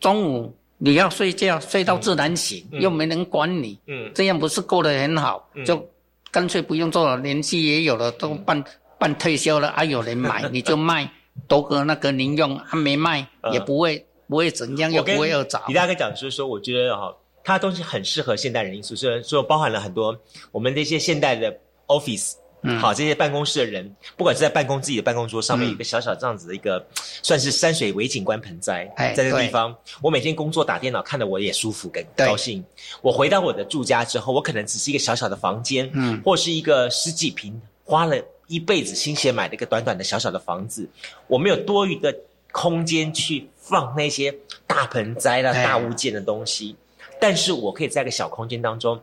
中午。你要睡觉，睡到自然醒，又没人管你，这样不是过得很好？就干脆不用做了，年纪也有了，都半半退休了，还有人买，你就卖，多个那个您用，还没卖，也不会不会怎样，又不会又找。李大哥讲就是说，我觉得哈，他的东西很适合现代人因素，虽然说包含了很多我们这些现代的 office。好，这些办公室的人，不管是在办公自己的办公桌上面，有一个小小这样子的一个，算是山水为景观盆栽，在这个地方，我每天工作打电脑，看的我也舒服，跟高兴。我回到我的住家之后，我可能只是一个小小的房间，嗯，或是一个十几平，花了一辈子心血买的一个短短的小小的房子，我没有多余的空间去放那些大盆栽啦、大物件的东西，但是我可以在一个小空间当中，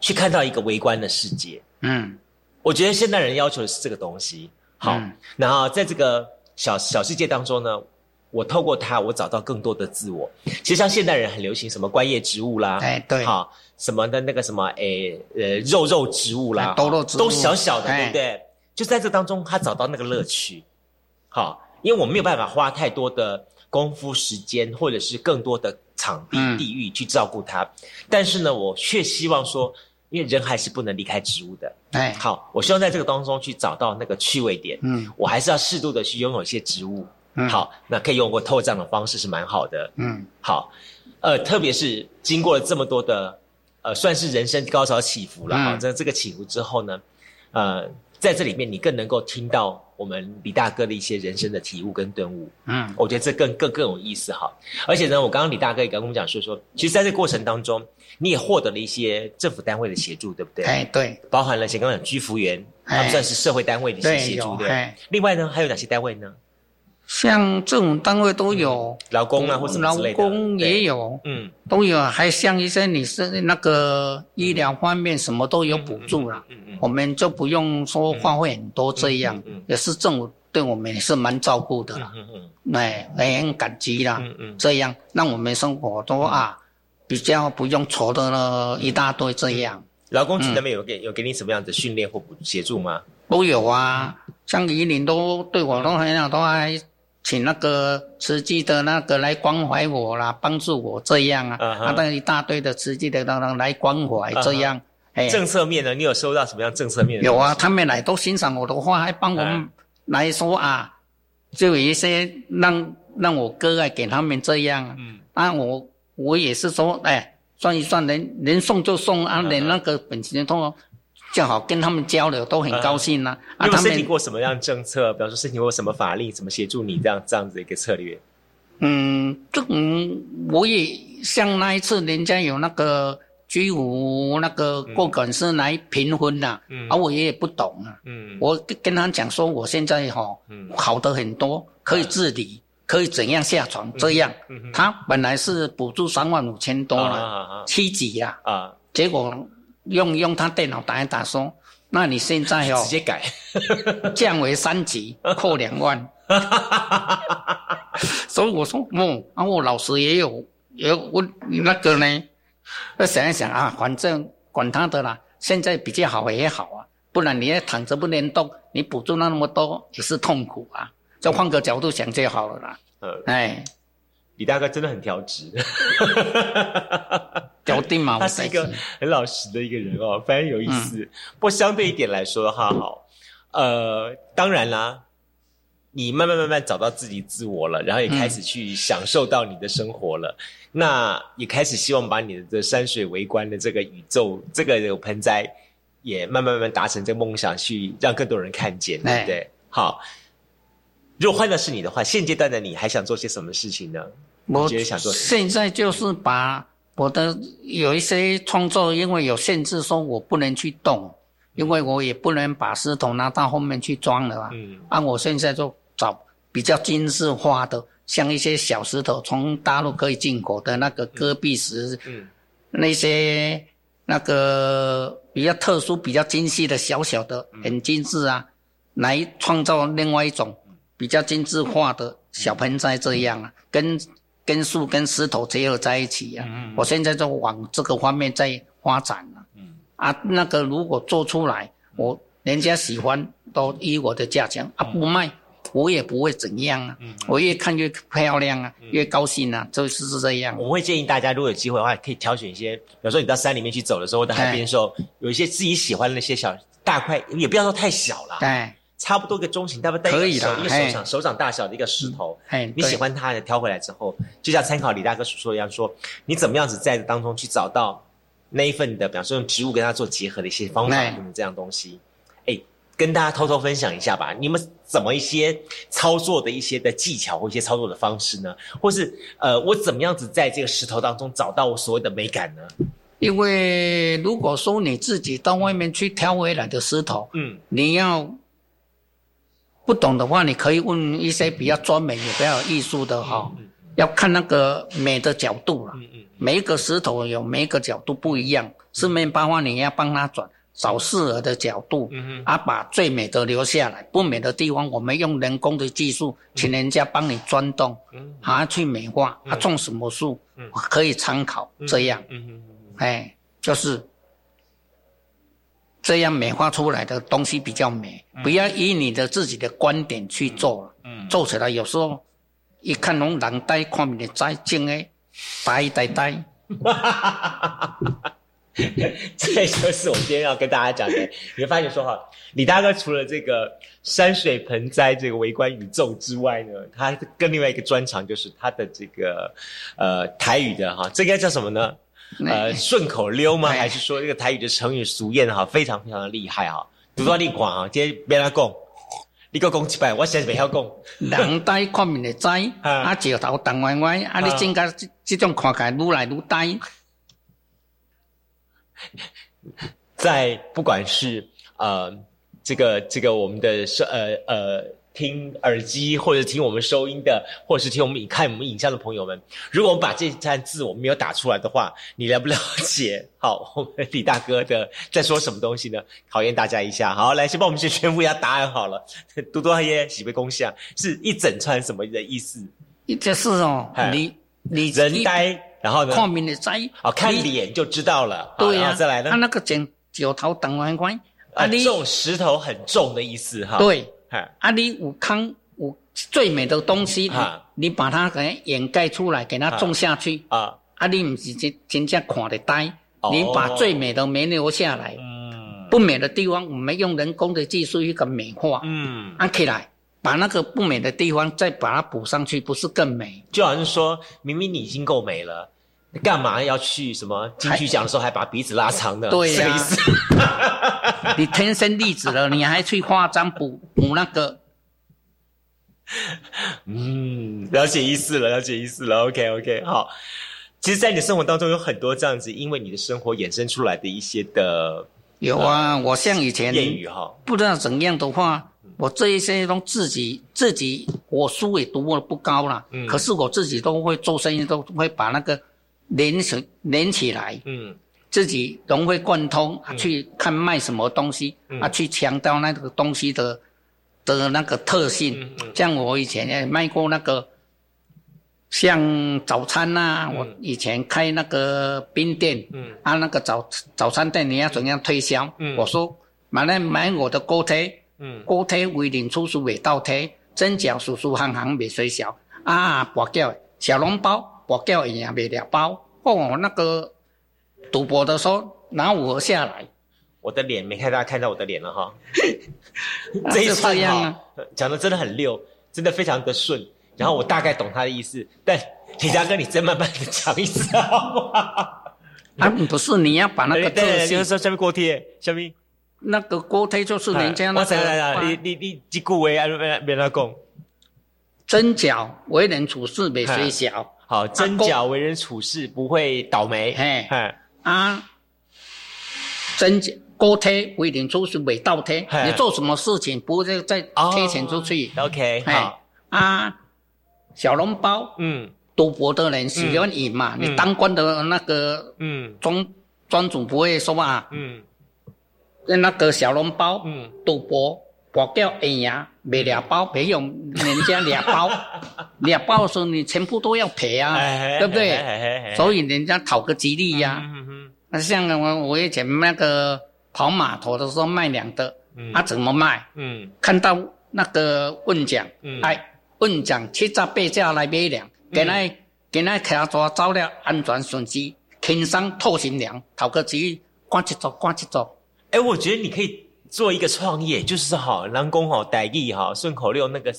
去看到一个微观的世界，嗯。我觉得现代人要求的是这个东西，好，然后在这个小小世界当中呢，我透过它，我找到更多的自我。其实像现代人很流行什么观叶植物啦，哎，对，好，什么的那个什么，诶，呃，肉肉植物啦，都肉植物。都小小的，对不对？就在这当中，他找到那个乐趣，好，因为我没有办法花太多的功夫时间，或者是更多的场地地域去照顾它，但是呢，我却希望说。因为人还是不能离开植物的，哎，好，我希望在这个当中去找到那个趣味点，嗯，我还是要适度的去拥有一些植物，嗯，好，那可以用过透这样的方式是蛮好的，嗯，好，呃，特别是经过了这么多的，呃，算是人生高潮起伏了，哈，在这个起伏之后呢，呃。在这里面，你更能够听到我们李大哥的一些人生的体悟跟顿悟。嗯，我觉得这更更更有意思哈。而且呢，我刚刚李大哥也跟我们讲说说，其实在这个过程当中，你也获得了一些政府单位的协助，对不对？哎，对，包含了像刚刚讲居服员，他们算是社会单位的一些协助，对。另外呢，还有哪些单位呢？像这种单位都有，劳工啊或什么之类的，劳工也有，嗯，都有。还像一些你是那个医疗方面什么都有补助了，嗯嗯，我们就不用说花费很多这样，也是政府对我们也是蛮照顾的啦，嗯嗯，哎，很感激啦，嗯嗯，这样让我们生活都啊比较不用愁的了一大堆这样。劳工局那边有给有给你什么样的训练或协助吗？都有啊。像宜林都对我都很好，都还请那个慈济的那个来关怀我啦，帮助我这样啊，啊，那一大堆的慈济的当当来关怀这样。哎，政策面呢，你有收到什么样政策面？有啊，他们来都欣赏我的话，还帮我们来说啊，就有一些让让我哥啊给他们这样。嗯，啊，我我也是说，哎，算一算，能能送就送啊，连那个本钱通。正好跟他们交流，都很高兴呢。啊，有申请过什么样政策？比方说申请过什么法令，怎么协助你这样这样子一个策略？嗯，这嗯，我也像那一次，人家有那个居无那个过管事来评分呐，啊，我也不懂啊。嗯，我跟他讲说，我现在哈，好的很多，可以自理，可以怎样下床这样。他本来是补助三万五千多了，七级呀，啊，结果。用用他电脑打一打，说：“那你现在哦，直接改，降为三级，扣两万。”所以我说：“哦，啊，我老师也有，也我那个呢，要想一想啊，反正管他的啦。现在比较好也好啊，不然你要躺着不能动，你补助那么多也是痛苦啊。就换个角度想就好了啦。”呃，哎。李大哥真的很调直，调定嘛，他是一个很老实的一个人哦，非常有意思。不过相对一点来说的话，好，呃，当然啦，你慢慢慢慢找到自己自我了，然后也开始去享受到你的生活了，那也开始希望把你的这山水围观的这个宇宙，这个有盆栽，也慢慢慢慢达成这个梦想，去让更多人看见，对不对？好，如果换的是你的话，现阶段的你还想做些什么事情呢？我觉得想做现在就是把我的有一些创作，因为有限制，说我不能去动，因为我也不能把石头拿到后面去装了啊。嗯。按我现在就找比较精致化的，像一些小石头，从大陆可以进口的那个戈壁石，嗯，那些那个比较特殊、比较精细的小小的、很精致啊，来创造另外一种比较精致化的小盆栽这样啊，跟。跟树跟石头结合在一起呀，我现在就往这个方面在发展了。啊，那个如果做出来，我人家喜欢都依我的价钱啊，不卖我也不会怎样啊。我越看越漂亮啊，越高兴啊，就是是这样。我会建议大家，如果有机会的话，可以挑选一些，比如说你到山里面去走的时候，到海边的时候，有一些自己喜欢的那些小大块，也不要说太小了。对。差不多一个中型，大概带一个手一个手掌手掌大小的一个石头，你喜欢它的挑回来之后，就像参考李大哥所说一样，说你怎么样子在当中去找到那一份的，比方说用植物跟它做结合的一些方法这样东西，哎，跟大家偷偷分享一下吧。你们怎么一些操作的一些的技巧或一些操作的方式呢？或是呃，我怎么样子在这个石头当中找到我所谓的美感呢？因为如果说你自己到外面去挑回来的石头，嗯，你要。不懂的话，你可以问一些比较专门、也比较有艺术的哈，要看那个美的角度了。每一个石头有每一个角度不一样，四面八方你要帮他转，找适合的角度，啊，把最美的留下来，不美的地方我们用人工的技术，请人家帮你钻洞，啊，去美化。啊，种什么树可以参考这样，哎，就是。这样美化出来的东西比较美，不要以你的自己的观点去做了。嗯，做起来有时候一看拢人呆，看你再精诶，呆呆呆。哈哈哈哈哈！这就是我今天要跟大家讲的。你会发现说哈，李大哥除了这个山水盆栽这个围观宇宙之外呢，他跟另外一个专长就是他的这个呃台语的哈，这个叫什么呢？呃，顺口溜吗？还是说这个台语的成语俗谚哈，非常非常的厉害哈。比如说你讲啊，今天别来讲，你个讲一百，我现在不晓讲。人呆看面的呆，啊，石头动歪歪，啊，你增加这这种看起来愈来愈呆。在不管是呃这个这个我们的是呃呃。听耳机或者听我们收音的，或者是听我们看我们影像的朋友们，如果我们把这串字我们没有打出来的话，你了不了解？好，我们李大哥的在说什么东西呢？考验大家一下。好，来先帮我们先宣布一下答案好了。多多耶，喜被共享是一整串什么的意思？就是哦，你你人呆，然后呢？看面的呆，哦，看脸就知道了。对呀，再来呢？他那个剪九头等弯关，啊，重石头很重的意思哈。对。啊，你有康有最美的东西，你把它给掩盖出来，给它种下去。啊。啊，你唔是真真正看得呆，你把最美的没留下来，嗯。不美的地方，我们用人工的技术一个美化，嗯，按起来，把那个不美的地方再把它补上去，不是更美？就好像说明明你已经够美了。你干嘛要去什么金曲奖的时候还把鼻子拉长呢？对呀，你天生丽质了，你还去化妆补补那个？嗯，了解意思了，了解意思了。OK OK，好。其实，在你的生活当中有很多这样子，因为你的生活衍生出来的一些的。有啊，我像以前谚语哈，不知道怎样的话，我这一些都自己自己，我书也读的不高了，嗯，可是我自己都会做生意，都会把那个。连起连起来，嗯，自己融会贯通，去看卖什么东西，啊，去强调那个东西的的那个特性。像我以前也卖过那个，像早餐呐，我以前开那个冰店，嗯，啊，那个早早餐店你要怎样推销？嗯，我说买来买我的锅贴，嗯，锅贴为零出书未倒贴，蒸饺舒舒行行未水小，啊，薄掉小笼包。我叫人家买两包，哦，那个赌博的时候拿我下来，我的脸没看大家看到我的脸了哈，这一串哈讲的真的很溜，真的非常的顺，然后我大概懂他的意思，但李大哥你再慢慢的讲一次好不好？啊，不是你要把那个对，先说下面锅贴，下面那个锅贴就是人家那个，你你你几句话啊？别别那讲，真假为人处事没虽小。好，真假为人处事不会倒霉。嘿，啊，真假锅贴为人处事未倒贴。你做什么事情不会再贴钱出去？OK，好啊，小笼包。嗯，赌博的人喜欢赢嘛。你当官的那个，嗯，庄庄主不会说啊。嗯，那个小笼包，嗯，赌博。我叫哎呀，买两包没有人家两包，两包的时候你全部都要赔啊，对不对？所以人家讨个吉利呀。那像我我以前那个跑码头的时候卖粮的，啊怎么卖？嗯看到那个问奖，哎问奖七折八折来买粮，给那给那开抓走了安全顺机，轻松透心凉，讨个吉利，赶去做赶去做。哎，我觉得你可以。做一个创业，就是哈，南工哈，代意哈，顺口溜那个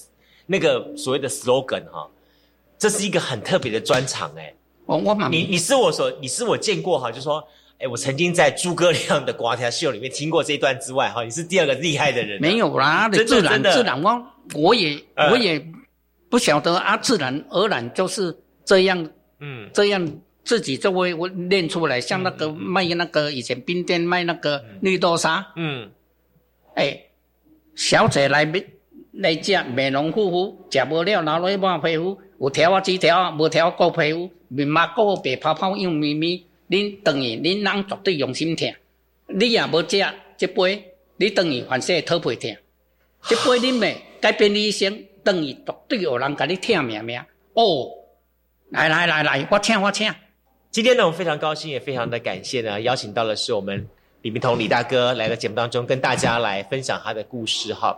那个所谓的 slogan 哈，这是一个很特别的专场哎。我我你你是我所你是我见过哈，就说哎，我曾经在诸葛亮的瓜条秀里面听过这一段之外哈，你是第二个厉害的人。没有啦，自然自然我我也我也不晓得啊，自然而然就是这样，嗯，这样自己就会练出来，像那个卖那个以前冰店卖那个绿豆沙，嗯。小姐来买来食美容护肤，食无了拿来抹皮肤，有条啊几条啊，无条过皮肤，面麻过白泡泡又咪咪。恁等于恁人绝对用心听，你也无食这杯，你等于反正讨皮听。这杯恁买改变你一生，等于绝对有人甲你听命命。哦，来来来来，我请我请。今天呢，我非常高兴，也非常的感谢呢，邀请到的是我们。李明彤李大哥来到节目当中，跟大家来分享他的故事哈。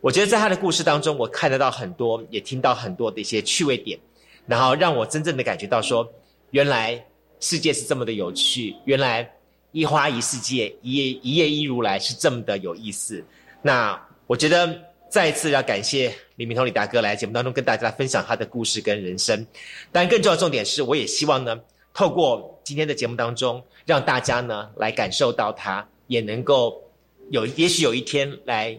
我觉得在他的故事当中，我看得到很多，也听到很多的一些趣味点，然后让我真正的感觉到说，原来世界是这么的有趣，原来一花一世界，一叶一叶一如来是这么的有意思。那我觉得再一次要感谢李明彤李大哥来节目当中跟大家分享他的故事跟人生。但更重要重点是，我也希望呢。透过今天的节目当中，让大家呢来感受到它，也能够有也许有一天来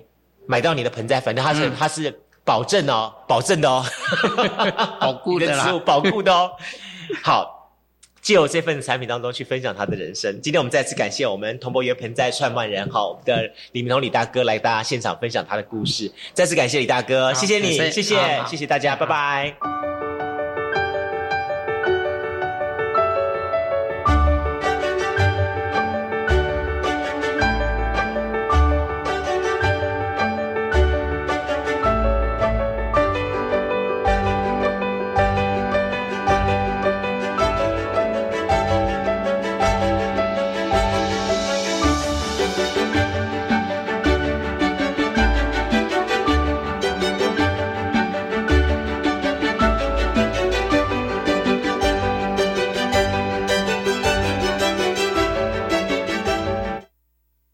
买到你的盆栽，反正它是它是保证哦，保证的哦，保固的啦，保固的哦。好，借由这份产品当中去分享他的人生。今天我们再次感谢我们同博园盆栽创办人哈，我们的李明彤李大哥来大家现场分享他的故事。再次感谢李大哥，谢谢你，谢谢谢谢大家，拜拜。